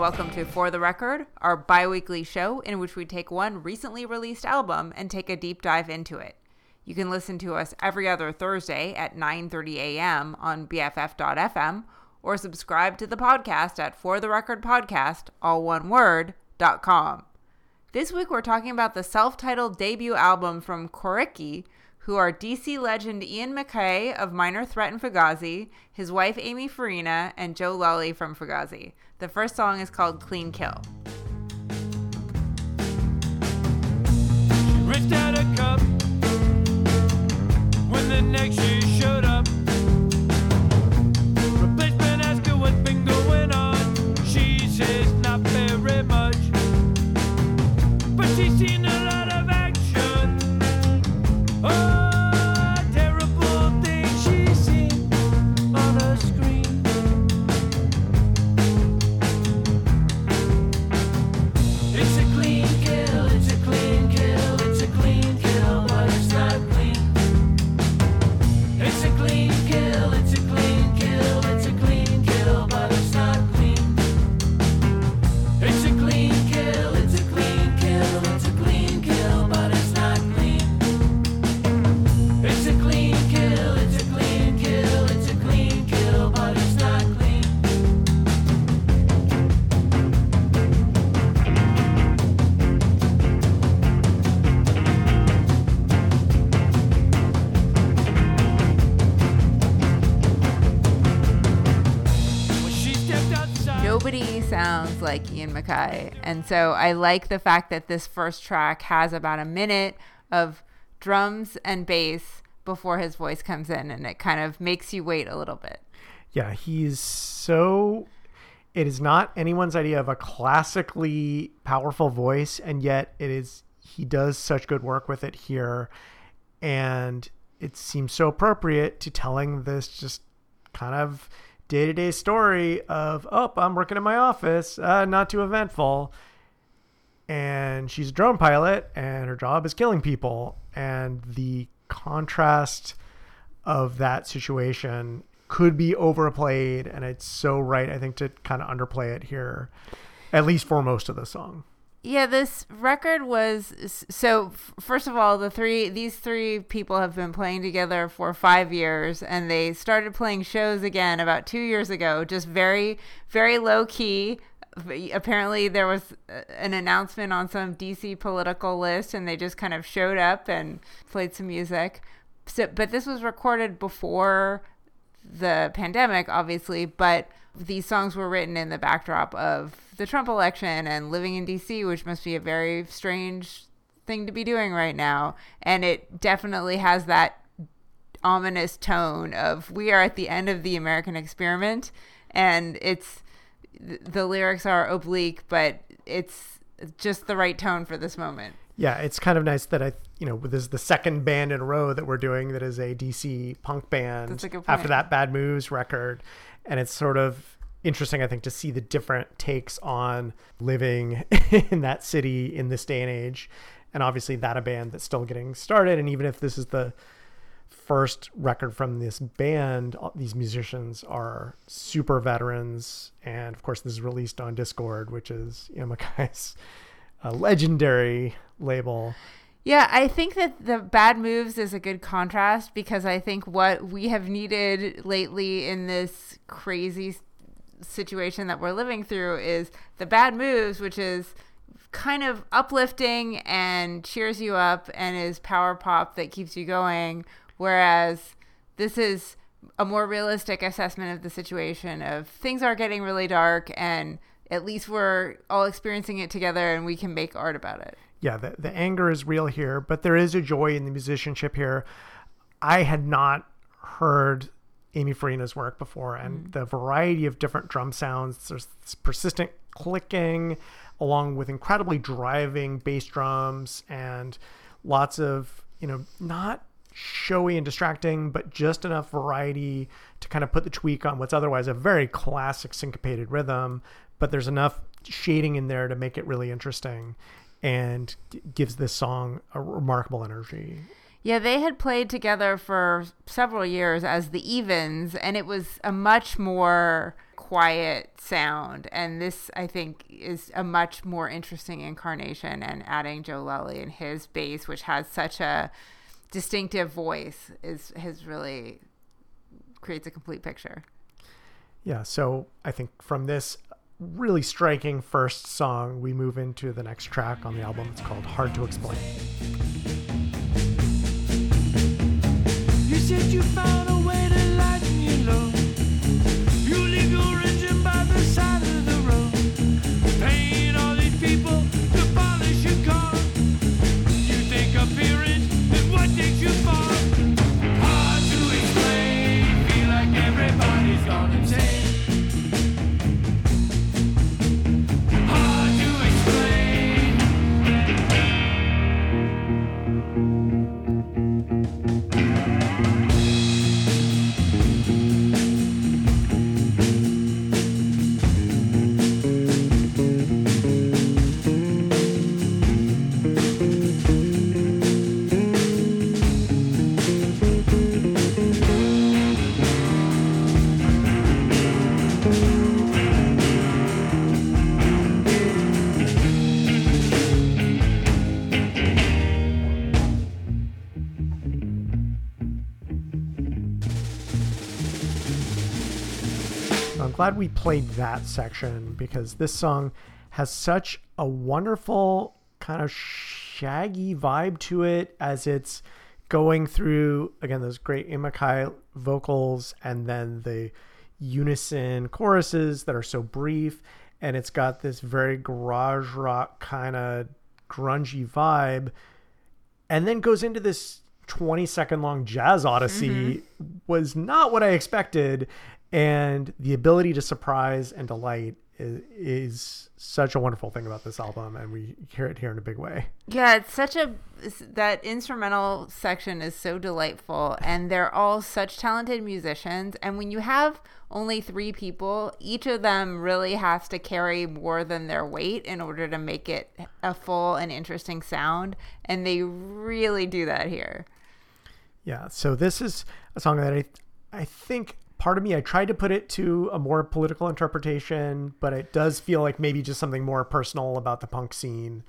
welcome to For the Record, our bi weekly show in which we take one recently released album and take a deep dive into it. You can listen to us every other Thursday at 9:30 a.m. on BFF.fm or subscribe to the podcast at For the Record Podcast, all one word, dot com. This week we're talking about the self-titled debut album from Coriky, who are DC legend Ian MacKaye of Minor Threat and Fugazi, his wife Amy Farina, and Joe Lally from Fugazi. The first song is called Clean Kill. Ripped out a cup when the next year showed up. Nobody sounds like Ian MacKaye. And so I like the fact that this first track has about a minute of drums and bass before his voice comes in, and it kind of makes you wait a little bit. Yeah, he's so. It is not anyone's idea of a classically powerful voice, and yet it is. He does such good work with it here, and it seems so appropriate to telling this just kind of day to day story of, oh, I'm working in my office, uh, not too eventful. And she's a drone pilot, and her job is killing people. And the contrast of that situation could be overplayed, and it's so right, I think, to kind of underplay it here, at least for most of the song. Yeah, this record was so. First of all, the three these three people have been playing together for five years, and they started playing shows again about two years ago. Just very, very low key. Apparently, there was uh, an announcement on some DC political list, and they just kind of showed up and played some music. So, but this was recorded before the pandemic, obviously, but these songs were written in the backdrop of the Trump election and living in DC, which must be a very strange thing to be doing right now. And it definitely has that ominous tone of we are at the end of the American experiment, and it's the lyrics are oblique, but it's just the right tone for this moment. Yeah, it's kind of nice that I, you know, this is the second band in a row that we're doing that is a DC punk band That's a good after that Bad Moves record. And it's sort of interesting, I think, to see the different takes on living in that city in this day and age. And obviously, that a band that's still getting started. And even if this is the first record from this band, these musicians are super veterans. And of course, this is released on Dischord, which is, you know, a uh, legendary label. Yeah, I think that the bad moves is a good contrast because I think what we have needed lately in this crazy situation that we're living through is the bad moves, which is kind of uplifting and cheers you up and is power pop that keeps you going. Whereas this is a more realistic assessment of the situation of things are getting really dark and at least we're all experiencing it together and we can make art about it. yeah, the, the anger is real here, but there is a joy in the musicianship here. I had not heard Amy Farina's work before, and mm. the variety of different drum sounds. There's this persistent clicking, along with incredibly driving bass drums, and lots of you know not showy and distracting, but just enough variety to kind of put the tweak on what's otherwise a very classic syncopated rhythm. But there's enough shading in there to make it really interesting and g- gives this song a remarkable energy. Yeah, they had played together for several years as the Evens, and it was a much more quiet sound. And this, I think, is a much more interesting incarnation. And adding Joe Lally and his bass, which has such a distinctive voice, is has really creates a complete picture. Yeah, so I think from this really striking first song, we move into the next track on the album. It's called Hard to Explain. Said you found I'm glad we played that section because this song has such a wonderful kind of shaggy vibe to it as it's going through again those great Ian MacKaye vocals and then the unison choruses that are so brief and it's got this very garage rock kind of grungy vibe and then goes into this 20 second long jazz odyssey mm-hmm. was not what I expected. And the ability to surprise and delight is, is such a wonderful thing about this album. And we hear it here in a big way. Yeah, it's such a that instrumental section is so delightful and they're all such talented musicians and when you have only 3 people, each of them really has to carry more than their weight in order to make it a full and interesting sound and they really do that here. Yeah. So this is a song that I, I think part of me, I tried to put it to a more political interpretation, but it does feel like maybe just something more personal about the punk scene.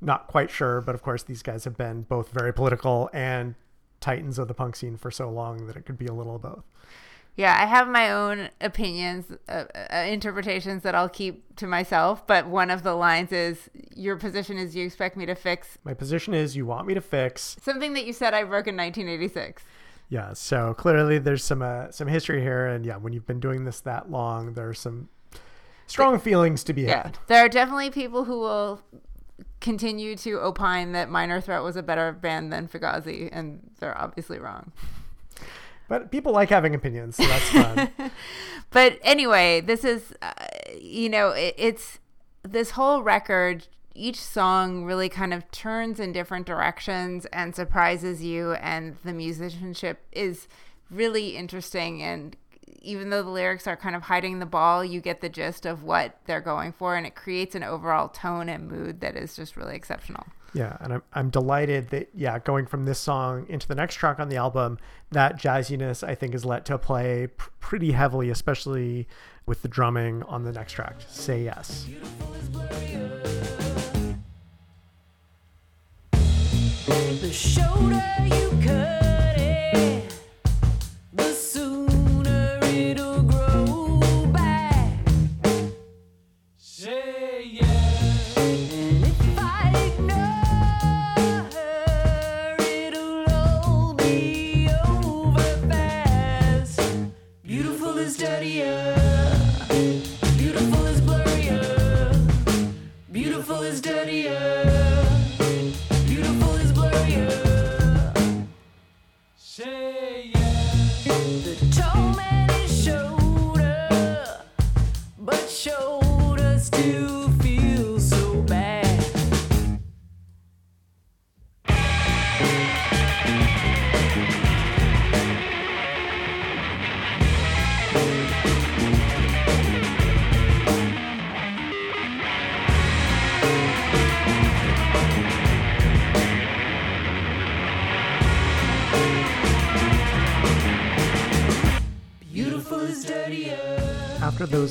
Not quite sure, but of course, these guys have been both very political and titans of the punk scene for so long that it could be a little of both. Yeah, I have my own opinions, uh, uh, interpretations that I'll keep to myself. But one of the lines is, "Your position is you expect me to fix My position is you want me to fix. something that you said I broke in 1986." Yeah. So clearly there's some uh, some history here, and yeah, when you've been doing this that long, there are some strong feelings to be Yeah, had. there are definitely people who will continue to opine that Minor Threat was a better band than Fugazi, and they're obviously wrong. But people like having opinions, so that's fun. but anyway, this is, uh, you know, it, it's this whole record. Each song really kind of turns in different directions and surprises you, and the musicianship is really interesting. And even though the lyrics are kind of hiding the ball, you get the gist of what they're going for, and it creates an overall tone and mood that is just really exceptional. Yeah, and I'm I'm delighted that yeah, going from this song into the next track on the album, that jazziness I think is let to play pr- pretty heavily, especially with the drumming on the next track. Say yes. The shoulder you cut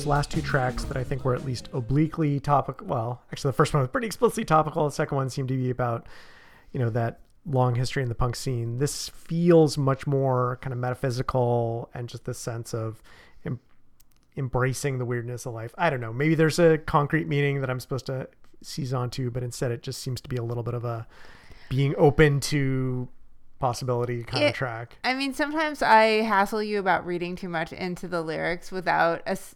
last two tracks that I think were at least obliquely topical. Well, actually, the first one was pretty explicitly topical. The second one seemed to be about, you know, that long history in the punk scene. This feels much more kind of metaphysical and just this sense of em- embracing the weirdness of life. I don't know. Maybe there's a concrete meaning that I'm supposed to seize onto, but instead it just seems to be a little bit of a being open to possibility kind Yeah. of track. I mean, sometimes I hassle you about reading too much into the lyrics without ass-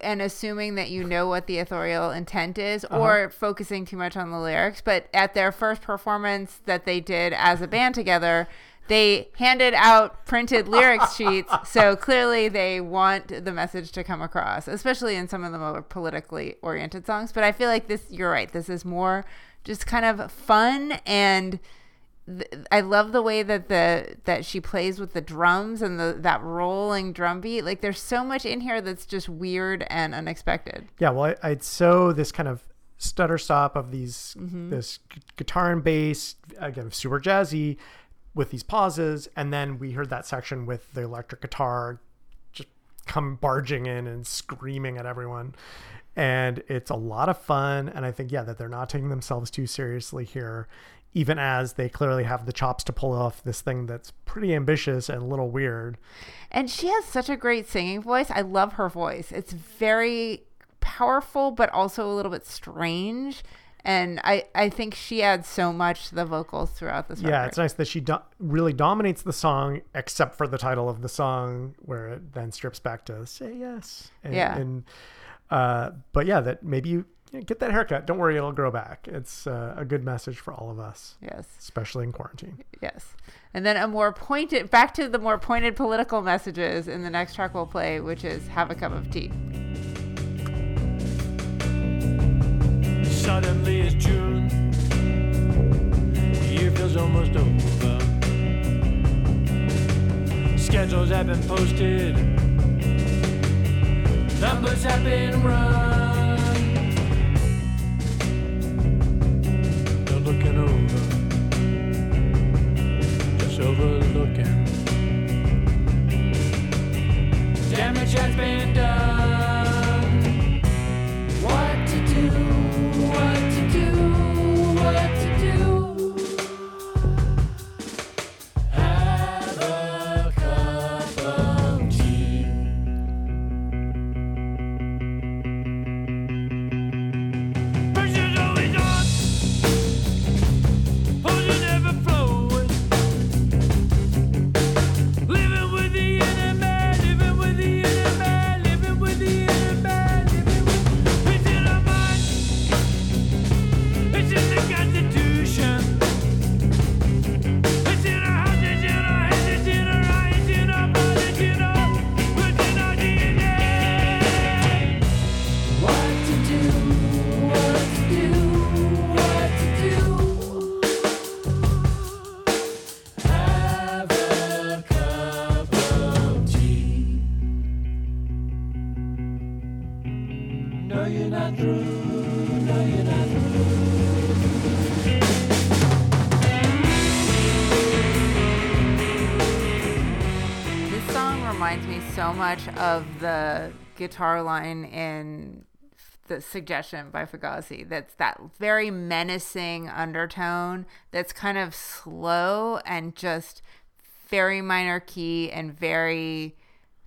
and assuming that you know what the authorial intent is, uh-huh. or focusing too much on the lyrics. But at their first performance that they did as a band together, they handed out printed lyrics sheets, so clearly they want the message to come across, especially in some of the more politically oriented songs. But I feel like this, you're right, this is more just kind of fun and th- I love the way that the that she plays with the drums and the that rolling drum beat. Like there's so much in here that's just weird and unexpected. Yeah, well, I, I'd so this kind of stutter stop of these Mm-hmm. this gu- guitar and bass again super jazzy with these pauses, and then we heard that section with the electric guitar just come barging in and screaming at everyone. And it's a lot of fun, and I think yeah that they're not taking themselves too seriously here, even as they clearly have the chops to pull off this thing that's pretty ambitious and a little weird. And she has such a great singing voice. I love her voice. It's very powerful but also a little bit strange. And I, I think she adds so much to the vocals throughout this Yeah, record. it's nice that she do- really dominates the song, except for the title of the song, where it then strips back to "Say Yes." And, Yeah. and uh, but yeah, that maybe you, you know, get that haircut. Don't worry, it'll grow back. It's uh, a good message for all of us, yes. especially in quarantine. Yes. And then a more pointed, back to the more pointed political messages in the next track we'll play, which is Have a Cup of Tea. Suddenly it's June. The year feels almost over. Schedules have been posted. Numbers have been run. Overlooking. Damage has been done. Of the guitar line in the suggestion by Fugazi. That's that very menacing undertone that's kind of slow and just very minor key and very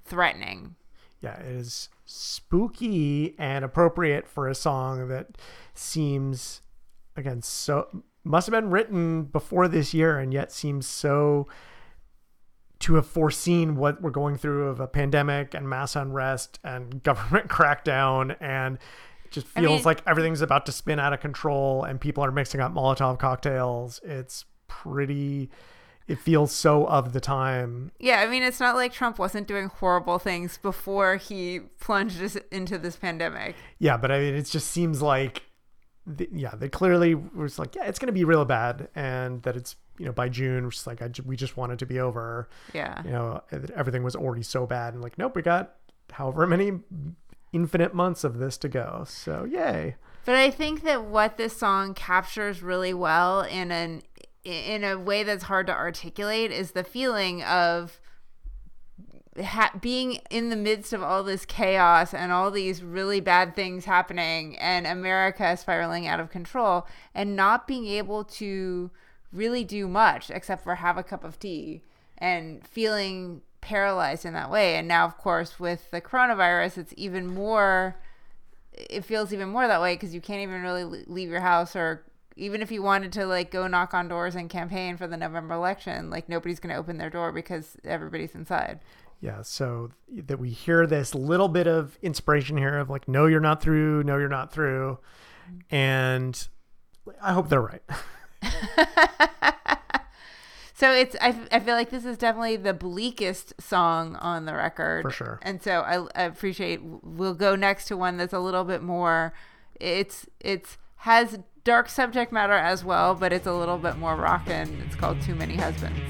threatening. Yeah, it is spooky and appropriate for a song that seems again so must have been written before this year and yet seems so to have foreseen what we're going through of a pandemic and mass unrest and government crackdown and it just I feels mean- like everything's about to spin out of control and people are mixing up molotov cocktails it's pretty it feels so of the time Yeah, I mean, it's not like Trump wasn't doing horrible things before he plunged us into this pandemic. Yeah, but I mean, it just seems like, the, yeah, they clearly was like, yeah, it's going to be real bad, and that it's you know by June, just like, I, we just wanted to be over. Yeah. You know, everything was already so bad, and like, nope, we got however many infinite months of this to go. So yay. But I think that what this song captures really well in an in a way that's hard to articulate is the feeling of ha- being in the midst of all this chaos and all these really bad things happening and America spiraling out of control and not being able to really do much except for have a cup of tea and feeling paralyzed in that way. And now, of course, with the coronavirus, it's even more, it feels even more that way because you can't even really leave your house or even if you wanted to like go knock on doors and campaign for the November election, like nobody's going to open their door because everybody's inside. Yeah, so that we hear this little bit of inspiration here of like, no, you're not through, no, you're not through. And I hope they're right. So it's I, I feel like this is definitely the bleakest song on the record For sure. And so I, I appreciate we'll go next to one that's a little bit more it's it's has dark subject matter as well, but it's a little bit more rockin'. It's called Too Many Husbands.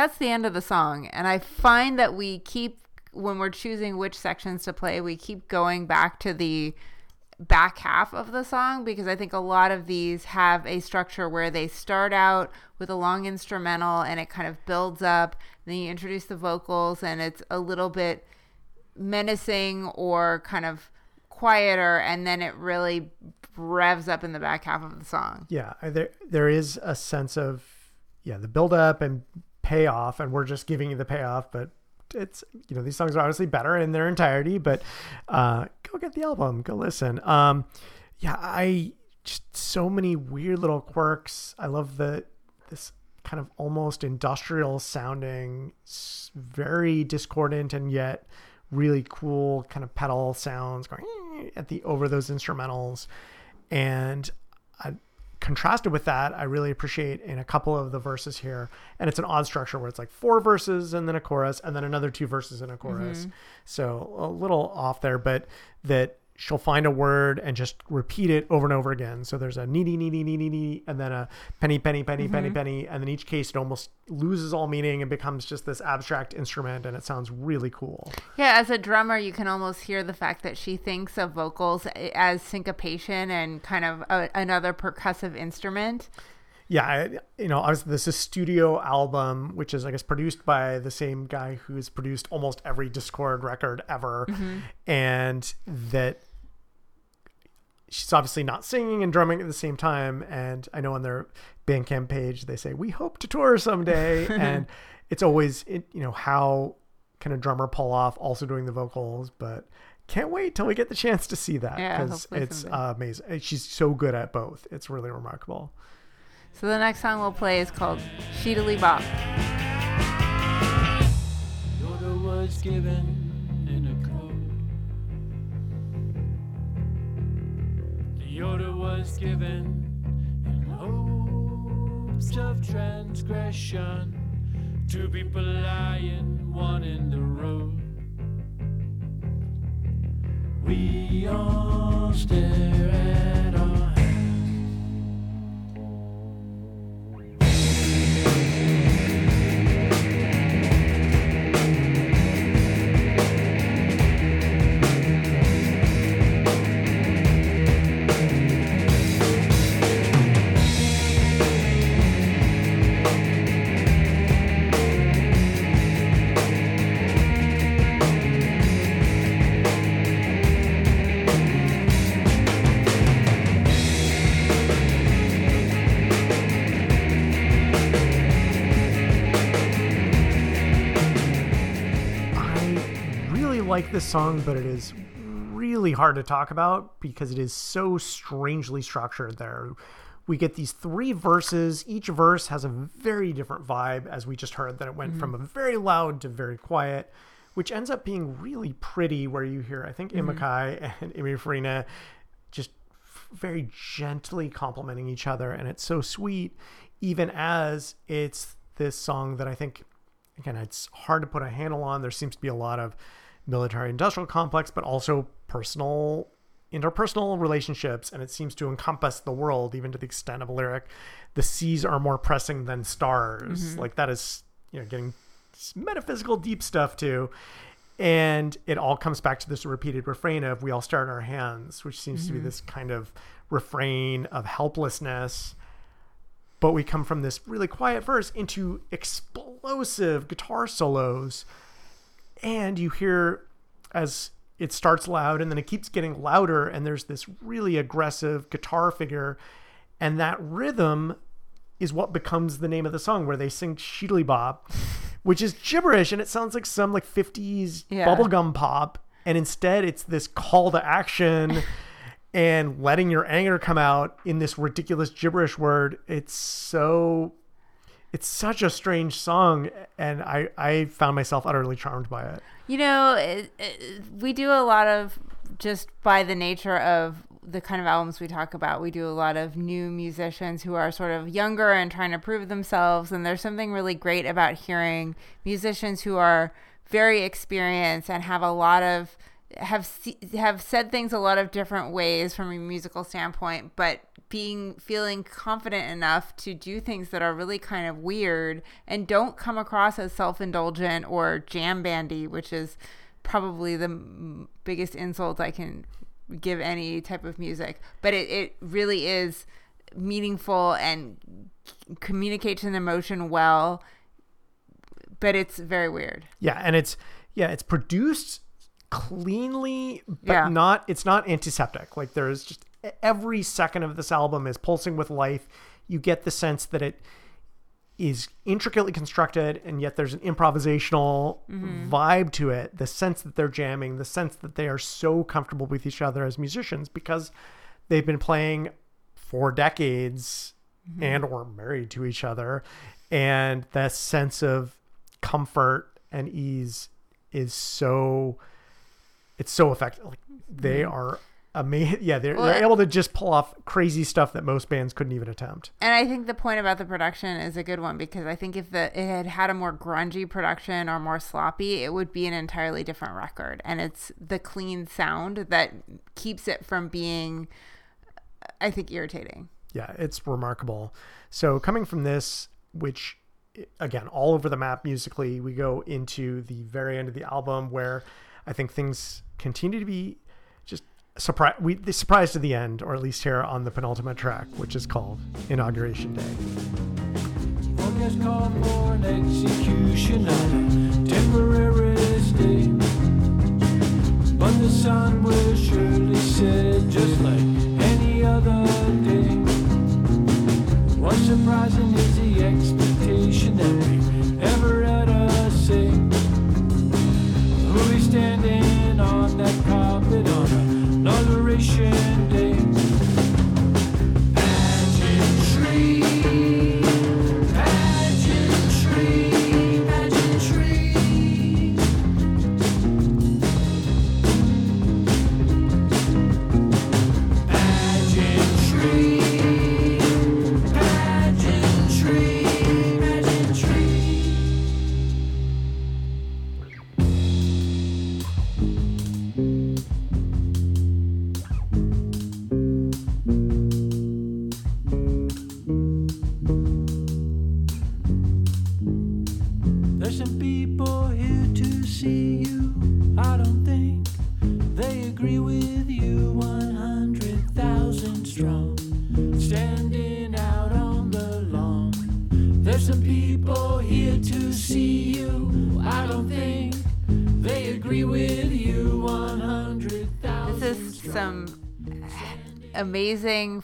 That's the end of the song. And I find that we keep, when we're choosing which sections to play, we keep going back to the back half of the song because I think a lot of these have a structure where they start out with a long instrumental and it kind of builds up. Then you introduce the vocals and it's a little bit menacing or kind of quieter. And then it really revs up in the back half of the song. Yeah, there there is a sense of yeah, the build up and payoff, and we're just giving you the payoff, but it's you know these songs are obviously better in their entirety, but uh, go get the album, go listen. Um, yeah, I just so many weird little quirks. I love the this kind of almost industrial sounding, very discordant and yet really cool kind of pedal sounds going at the over those instrumentals and I, contrasted with that i really appreciate in a couple of the verses here. And it's an odd structure where it's like four verses and then a chorus and then another two verses and a chorus. Mm-hmm. So a little off there but that she'll find a word and just repeat it over and over again. So there's a needy needy needy needy and then a penny penny penny penny mm-hmm. penny. And in each case it almost loses all meaning and becomes just this abstract instrument and it sounds really cool. Yeah, as a drummer, you can almost hear the fact that she thinks of vocals eh, as syncopation and kind of a, another percussive instrument. yeah I, you know was, this is a studio album which is i guess produced by the same guy who's produced almost every Dischord record ever. Mm-hmm. And that she's obviously not singing and drumming at the same time. And i know on their bandcamp page they say we hope to tour someday. And it's always it, you know how can a drummer pull off also doing the vocals? But can't wait till we get the chance to see that because hopefully it's uh, amazing. She's so good at both. It's really remarkable. So the next song we'll play is called Sheetily Bop. The order was given in hopes of transgression to people lying one in the road. We all stare at like this song, but it is really hard to talk about because it is so strangely structured there. We get these three verses. Each verse has a very different vibe, as we just heard, that it went mm-hmm. from a very loud to very quiet, which ends up being really pretty. Where you hear, I think, mm-hmm. Ian MacKaye and Amy Farina just very gently complimenting each other and it's so sweet even as it's this song that i think again it's hard to put a handle on there seems to be a lot of military industrial complex but also personal interpersonal relationships. And it seems to encompass the world even to the extent of a lyric. The seas are more pressing than stars. Mm-hmm. Like that is you know getting metaphysical deep stuff too. And it all comes back to this repeated refrain of we all start in our hands which seems to be mm-hmm. this kind of refrain of helplessness. But we come from this really quiet verse into explosive guitar solos and you hear as it starts loud and then it keeps getting louder and there's this really aggressive guitar figure and that rhythm is what becomes the name of the song where they sing Sheedly Bob, which is gibberish and it sounds like some like 50s Yeah. bubblegum pop. And instead it's this call to action and letting your anger come out in this ridiculous gibberish word. It's so it's such a strange song and I I found myself utterly charmed by it. You know, it, it, we do a lot of just by the nature of the kind of albums we talk about, we do a lot of new musicians who are sort of younger and trying to prove themselves. And there's something really great about hearing musicians who are very experienced and have a lot of have have said things a lot of different ways from a musical standpoint, but being feeling confident enough to do things that are really kind of weird and don't come across as self-indulgent or jam bandy, which is probably the m- biggest insult I can give any type of music. But it, it really is meaningful and c- communicates an emotion well, but it's very weird. Yeah, and it's yeah, it's produced cleanly, but Yeah. not it's not antiseptic. Like there's just every second of this album is pulsing with life. You get the sense that it is intricately constructed and yet there's an improvisational mm-hmm. vibe to it. The sense that they're jamming, the sense that they are so comfortable with each other as musicians because they've been playing for decades mm-hmm. and or married to each other. And that sense of comfort and ease is so it's so effective. Like they mm-hmm. are amazing yeah they're, Well, they're able to just pull off crazy stuff that most bands couldn't even attempt And I think the point about the production is a good one because I think if the it had had a more grungy production or more sloppy, it would be an entirely different record. And it's the clean sound that keeps it from being, I think, irritating. yeah it's remarkable so coming from this which again all over the map musically we go into the very end of the album where i think things continue to be surprise we surprise to the end or at least here on the penultimate track which is called inauguration day. But the sun will surely set just like any other day. What's surprising is the expectation that we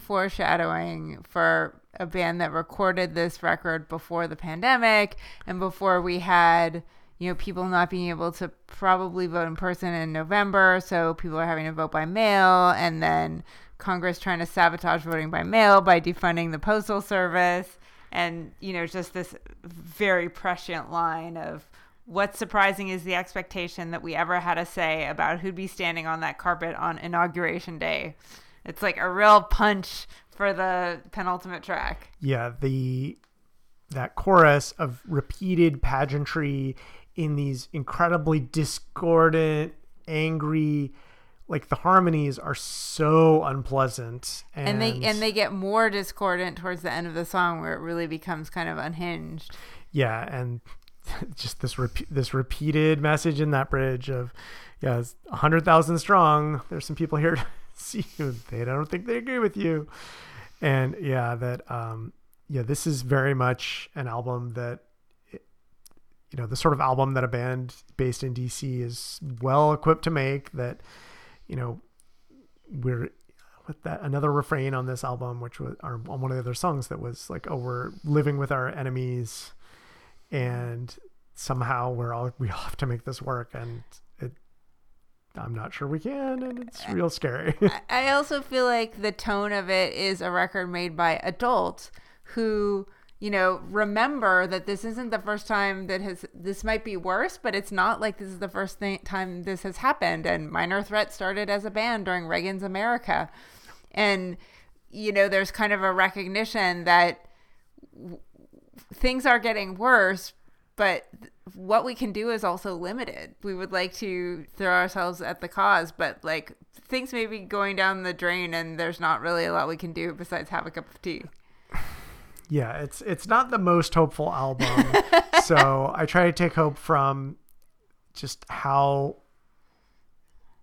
foreshadowing for a band that recorded this record before the pandemic and before we had you know, people not being able to probably vote in person in November, so people are having to vote by mail, and then Congress trying to sabotage voting by mail by defunding the postal service, and you know, just this very prescient line of what's surprising is the expectation that we ever had a say about who'd be standing on that carpet on inauguration day. It's like a real punch for the penultimate track. yeah the that chorus of repeated pageantry in these incredibly discordant angry like the harmonies are so unpleasant and, and they and they get more discordant towards the end of the song where it really becomes kind of unhinged yeah and just this this repeated message in that bridge of yeah it's 100,000 strong there's some people here see you they don't think they agree with you. And yeah that um yeah this is very much an album that you know the sort of album that a band based in DC is well equipped to make that you know we're with that another refrain on this album which was or on one of the other songs that was like oh we're living with our enemies and somehow we're all we all have to make this work. And I'm not sure we can and it's real scary I also feel like the tone of it is a record made by adults who, you know, remember that this isn't the first time that has this might be worse, but it's not like this is the first thing, time this has happened. And Minor Threat started as a band during Reagan's America, and you know, there's kind of a recognition that w- things are getting worse, but th- what we can do is also limited. We would like to throw ourselves at the cause, but like things may be going down the drain and there's not really a lot we can do besides have a cup of tea. yeah it's it's not the most hopeful album so i try to take hope from just how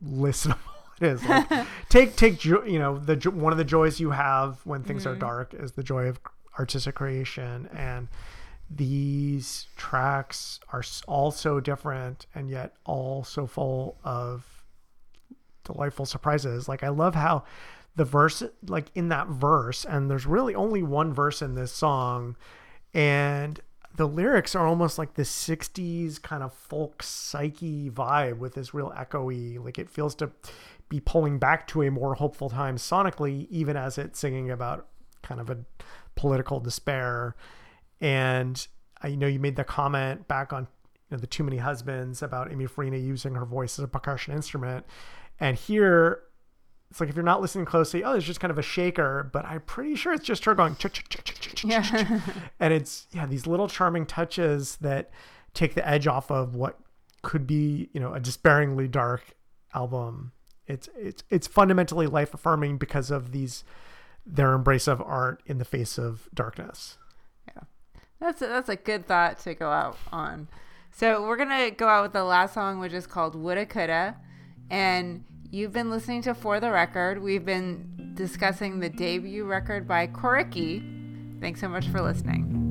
listenable it is like, take take jo- you know the jo- one of the joys you have when things are mm-hmm. dark is the joy of artistic creation and these tracks are all so different and yet all so full of delightful surprises. Like I love how the verse like in that verse and there's really only one verse in this song and the lyrics are almost like the 60s kind of folk psyche vibe with this real echoey like it feels to be pulling back to a more hopeful time sonically even as it's singing about kind of a political despair and I know you made the comment back on you know, the Too Many Husbands about Amy Farina using her voice as a percussion instrument. And here, it's like if you're not listening closely, oh, it's just kind of a shaker, but I'm pretty sure it's just her going, "Chick, chick, chick, chick, chick, chick, Yeah. chick, chick." and it's yeah these little charming touches that take the edge off of what could be you know a despairingly dark album. It's it's it's fundamentally life affirming because of these their embrace of art in the face of darkness. That's a, that's a good thought to go out on. So we're gonna go out with the last song, which is called "Woulda Coulda," and you've been listening to For the Record. We've been discussing the debut record by Coriky. Thanks so much for listening.